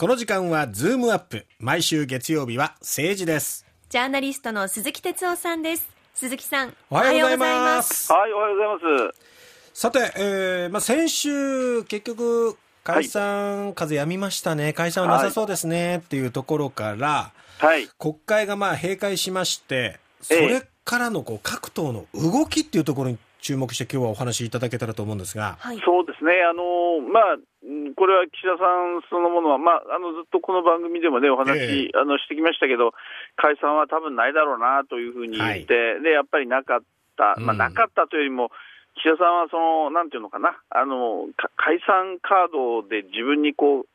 この時間はズームアップ。毎週月曜日は政治です。ジャーナリストの鈴木哲夫さんです。鈴木さんおはようございます。はい、おはようございます。さて、えーまあ、先週結局解散風やみましたね、解散はなさそうですね、っていうところからはい。国会がまあ閉会しましてそえ。えれからのこう各党の動きっていうところに注目して今日はお話しいただけたらと思うんですが、はい。そうですね。あのまあ、うんこれは岸田さんそのものは、まあ、あのずっとこの番組でもね、お話、えあのしてきましたけど、解散は多分ないだろうなというふうに言って、で、やっぱりなかった、まあ、うんなかったというよりも、岸田さんはその、なんていうのかな、あのか解散カードで自分にこう、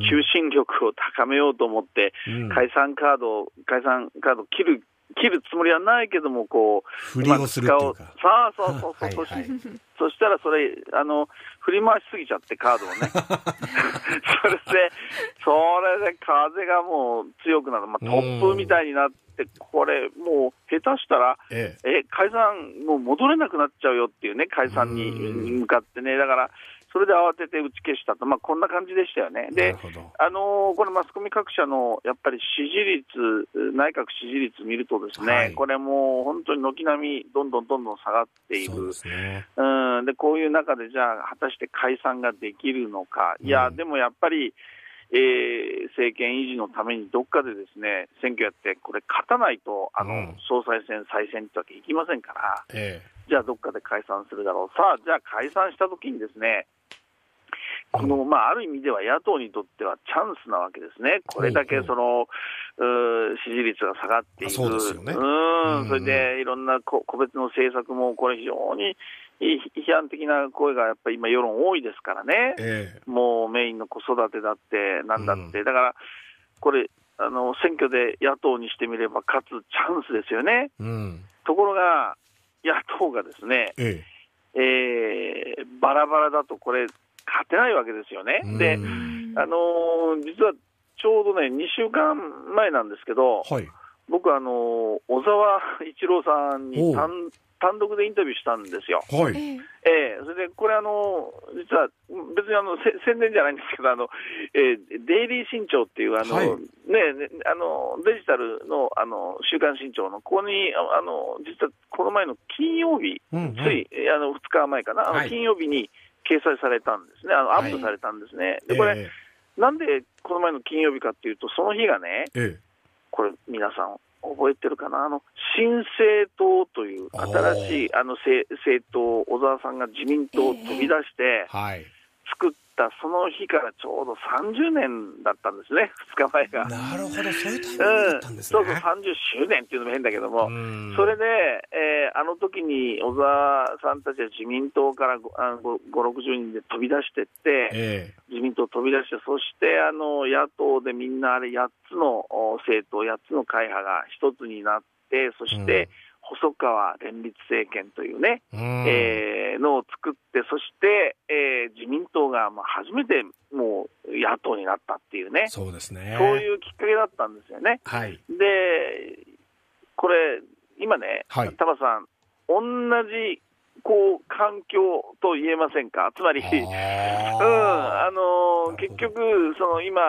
求心力を高めようと思って、うん。解散カードを、解散カードを切る、切るつもりはないけども、こう、振りをするっていうか。まあそう。そうそうそう、はいはい。そしたらそれあの、振り回しすぎちゃって、カードをね、それで、それで風がもう強くなる、まあ、突風みたいになって、これ、もう下手したら、え。え解散、もう戻れなくなっちゃうよっていうね、解散にうん。向かってね、だから、それで慌てて打ち消したと、まあ、こんな感じでしたよね。であのーこれ、マスコミ各社のやっぱり支持率、内閣支持率見ると、ですね、はい。これもう本当に軒並みどんどんどんどん下がっている。そうね。うん、でこういう中で、じゃあ、果たして解散ができるのか、いや、うんでもやっぱり、えー政権維持のためにどっかでですね選挙やって、これ、勝たないと、あのうん。総裁選、再選ってわけいきませんから。えじゃあどっかで解散するだろう、さあ、じゃあ解散したときにですね、この、まあ、ある意味では野党にとってはチャンスなわけですね、これだけその、うー支持率が下がっている、あそうですよね。ううん。んそれでいろんなこ個別の政策も、これ、非常に批判的な声がやっぱり今、世論多いですからね。え、え。もうメインの子育てだって、なんだって、うだから、これあの、選挙で野党にしてみれば勝つチャンスですよね。えうん。ところが、野党がですね、え。えーバラバラだとこれ、勝てないわけですよね。えでう、ん。あのー実はちょうどね、2週間前なんですけど、はい。僕、あのー小沢一郎さんに単単独でインタビューしたんですよ。はい。ええ。ええ。それで、これ、あのー実は別にあのせ宣伝じゃないんですけど、あのえーデイリー新潮っていうあの、はい。ねねあの、デジタルのあの週刊新潮の、ここにああの実はこの前の金曜日、うんうん。つい、えーあの2日前かな、あのはい。金曜日に掲載されたんですね、あのアップされたんですね。でこれ、えなんでこの前の金曜日かっていうと、その日がね、ええ。これ、皆さん、覚えてるかな、あの新政党という新しいあの政政党、小沢さんが自民党を飛び出して作ったその日からちょうど30年だったんですね、2日前が。なるほどそういうタイミングうんだったんですね。そうそう、30周年っていうのも変だけども、うん。それで、えーあの時に小沢さんたちは自民党から5、あ5 60人で飛び出してって、え自民党飛び出して、そしてあの野党でみんなあれ8つのお政党、8つの会派が一つになって、そして細川連立政権というね、えうん。えーのを作って、そして、がまあ初めてもう野党になったっていうね、そうですね。そういうきっかけだったんですよね。はい。で、これ、今ね、はい。タマさん、同じこう環境と言えませんか、つまり、うん、ああのー結局、その今、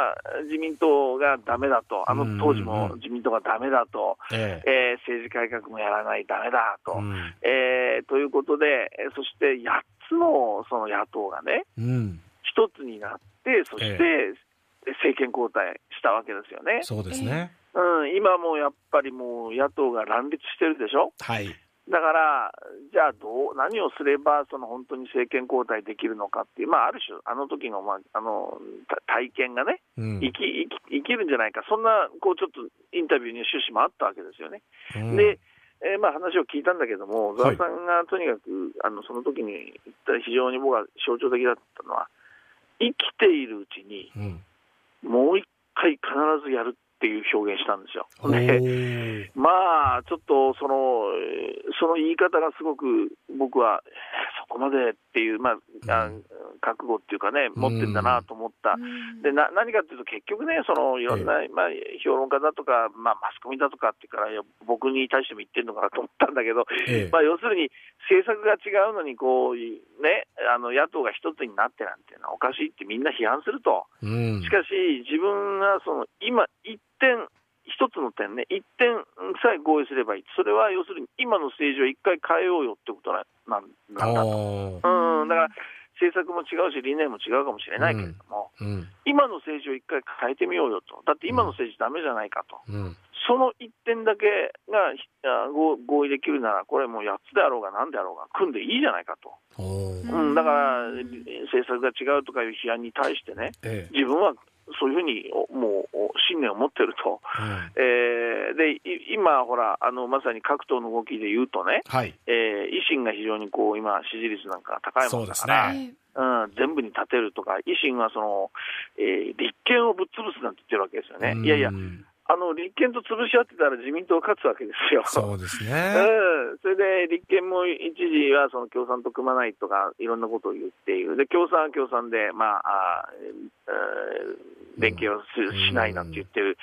自民党がダメだと、あの当時もうん。自民党がダメだと、ーええ。えー政治改革もやらない、ダメだと、うん。えーということで、えーそして8つのその野党がね、うん。一つになって、そして政権交代したわけですよね。そうですね。うん、今もやっぱりもう野党が乱立してるでしょ？はい。だから、じゃあどう、何をすれば、その本当に政権交代できるのかっていう、まあ、ある種、あの時の、まあ、あのた体験がね、うん。生き生き生きるんじゃないか、そんなこうちょっとインタビューに趣旨もあったわけですよね。うん。で、えーまあ、話を聞いたんだけども、小さんがとにかく、あのその時に言った非常に僕は象徴的だったのは、生きているうちに、うん。もう一回必ずやるっていう表現したんですよ。おでーまあ、ちょっとその、えーその言い方がすごく僕は、えーそこまでっていう、まあ、あうん覚悟っていうかね、持ってんだなと思った。うん。でな何かっていうと、結局ね、そのいろんな、まあ、評論家だとか、まあ、マスコミだとかっていうから、僕に対しても言ってるのかなと思ったんだけど、ええ。まあ、要するに政策が違うのにこう、ね、あの野党が一つになってなんていうのはおかしいってみんな批判すると、うん。しかし、自分がその今、一点、一つの点ね、一点さえ合意すればいい、それは要するに今の政治を一回変えようよってことななんなんだと。うん、だから政策も違うし、理念も違うかもしれないけれども、うん。今の政治を一回変えてみようよと、だって今の政治、ダメじゃないかと、うん。その一点だけが合合意できるなら、これもう8つであろうがなんであろうが、組んでいいじゃないかと、うん、だから政策が違うとかいう批判に対してね、ええ。自分はそういうふうにおもうお信念を持ってると、うん。えーでい今、ほらあの、まさに各党の動きで言うとね、はい。えー維新が非常にこう今、支持率なんかが高いもそうですのだから、ね。うん、全部に立てるとか、維新はその、えー立憲をぶっ潰すなんて言ってるわけですよね。うん。いやいや、あの立憲と潰し合ってたら自民党勝つわけですよ。そうですね。うん、それで立憲も一時はその共産と組まないとか、いろんなことを言っている、で共産は共産で、まあ、あえー連携をししないなんて言ってる、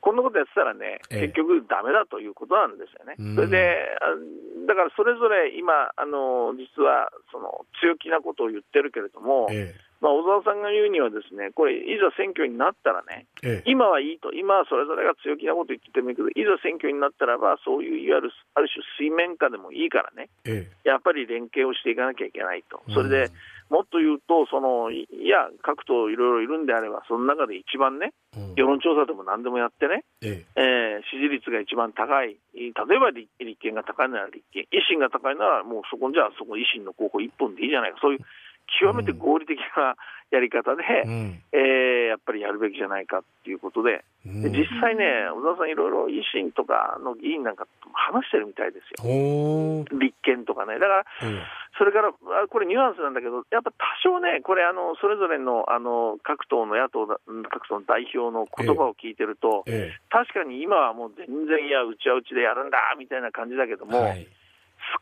こんなことやってたらね、ええ。結局、だめだということなんですよね。うん。それで、あだからそれぞれ今、あの実はその強気なことを言ってるけれども、えまあ、小沢さんが言うには、ですねこれ、いざ選挙になったらね、ええ。え今はいいと、今はそれぞれが強気なこと言ってもいいけど、いざ選挙になったらば、そういういわゆるある種、水面下でもいいからね、え。やっぱり連携をしていかなきゃいけないと、うん。それでもっと言うと、そのいいや、各党いろいろいるんであれば、その中で一番ね、世論調査でも何でもやってね、え。えー支持率が一番高い、例えば立立憲が高いなら立憲、維新が高いなら、もうそこじゃあ、そこ維新の候補一本でいいじゃないか、そういう極めて合理的なやり方で、えうん。えーやっぱりやるべきじゃないかっていうことで、うん。で実際ね、小沢さん、いろいろ維新とかの議員なんか話してるみたいですよ、立憲とかね、だから、えそれから、あこれ、ニュアンスなんだけど、やっぱ多少ね、これ、あのそれぞれのあの各党の野党だ、各党の代表の言葉を聞いてると、ええ。確かに今はもう全然、いや、うちはうちでやるんだみたいな感じだけども、えはい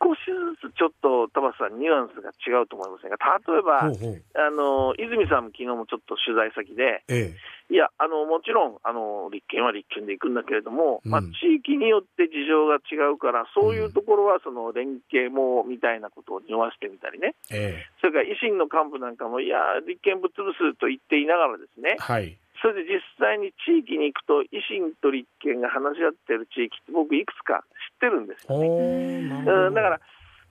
少しずつちょっと、田畑さん、ニュアンスが違うと思いませんが、例えば、ほうほう。あの泉さんも昨日もちょっと取材先で、えいや、あのもちろんあの立憲は立憲で行くんだけれども、まあうん、地域によって事情が違うから、そういうところはその連携もみたいなことを匂わせてみたりね、ええ。それから維新の幹部なんかも、いや、立憲ぶっ潰すと言っていながらですね。え、はい。それで実際に地域に行くと、維新と立憲が話し合ってる地域って、僕、いくつか知ってるんですうん、だから、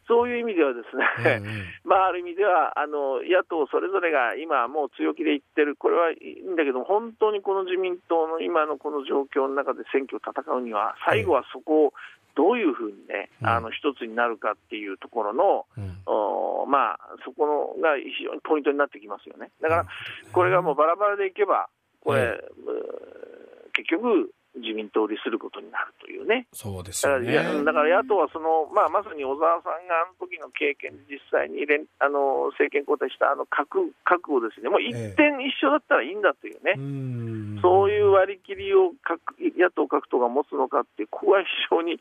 そういう意味ではですね、うんうん。まあ、ある意味ではあの野党それぞれが今、もう強気で言ってる、これはいいんだけど、本当にこの自民党の今のこの状況の中で選挙を戦うには、最後はそこをどういうふうにね、うん。あの一つになるかっていうところの、うん。おまあ、そこのが非常にポイントになってきますよね。だから、これがもうバラバラでいけば、これ、えうー結局、自民党を利することになるというね。そうですだからよねいやだから野党はその、まあ、まさに小沢さんがあの時の経験で実際に連あの政権交代したあの覚覚悟ですね、もう一点一緒だったらいいんだというね、うん。そういう割り切りを各野党各党が持つのかっていう、ここは非常に、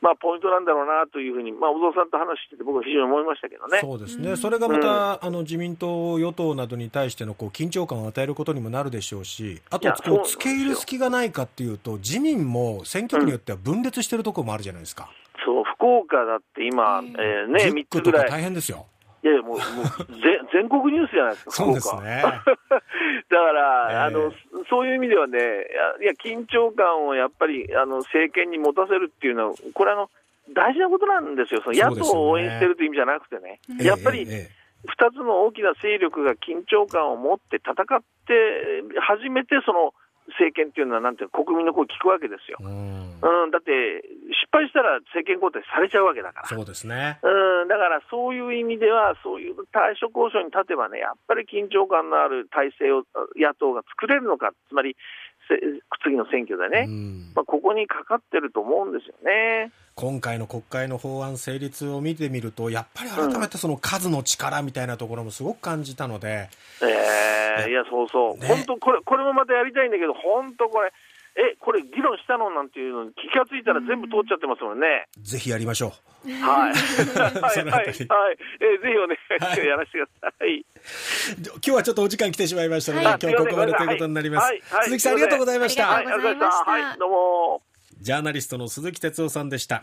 まあ、ポイントなんだろうなというふうに、まあ、小沢さんと話してて、僕は非常に思いましたけどね。そうですね、それがまた、あの自民党、与党などに対してのこう緊張感を与えることにもなるでしょうし、あといやこうそうなんですよ。付け入る隙がないかっていうと、自民も選挙区によっては分裂してるところもあるじゃないですか、そう福岡だって今、うんえーね、10 3区とかつぐらい、大変ですよ。いやいやもうもうぜ 全国ニュースじゃないですか、福岡そうですね。だから、ええあの、そういう意味ではね、いや、緊張感をやっぱりあの政権に持たせるっていうのは、これあの、大事なことなんですよ、その野党を応援してるという意味じゃなくてね、ええやっぱりええ2つの大きな勢力が緊張感を持って戦って、初めてその政権っていうのは、なんていうの国民の声聞くわけですよえ。うんうん、だって、失敗したら政権交代されちゃうわけだから。そうですね。うん、だからそういう意味では、そういう対処交渉に立てばね、やっぱり緊張感のある体制を野党が作れるのか、つまりせ次の選挙でね、うん。まあ、ここにかかってると思うんですよね。今回の国会の法案成立を見てみると、やっぱり改めてその数の力みたいなところもすごく感じたので、えーいや、そうそう、ね。本当これ、これもまたやりたいんだけど、本当これ、え、これ議論したの？なんていうのに気がついたら全部通っちゃってますもんね。ぜひやりましょう。はい。はい、はい、はい。えーぜひお願いしてやらせてください。今日はちょっとお時間来てしまいましたので、はい今日ここまでということになります。はいはい鈴木さんありがとうございました。ありがとうございましたはい、どうも。ジャーナリストの鈴木哲夫さんでした。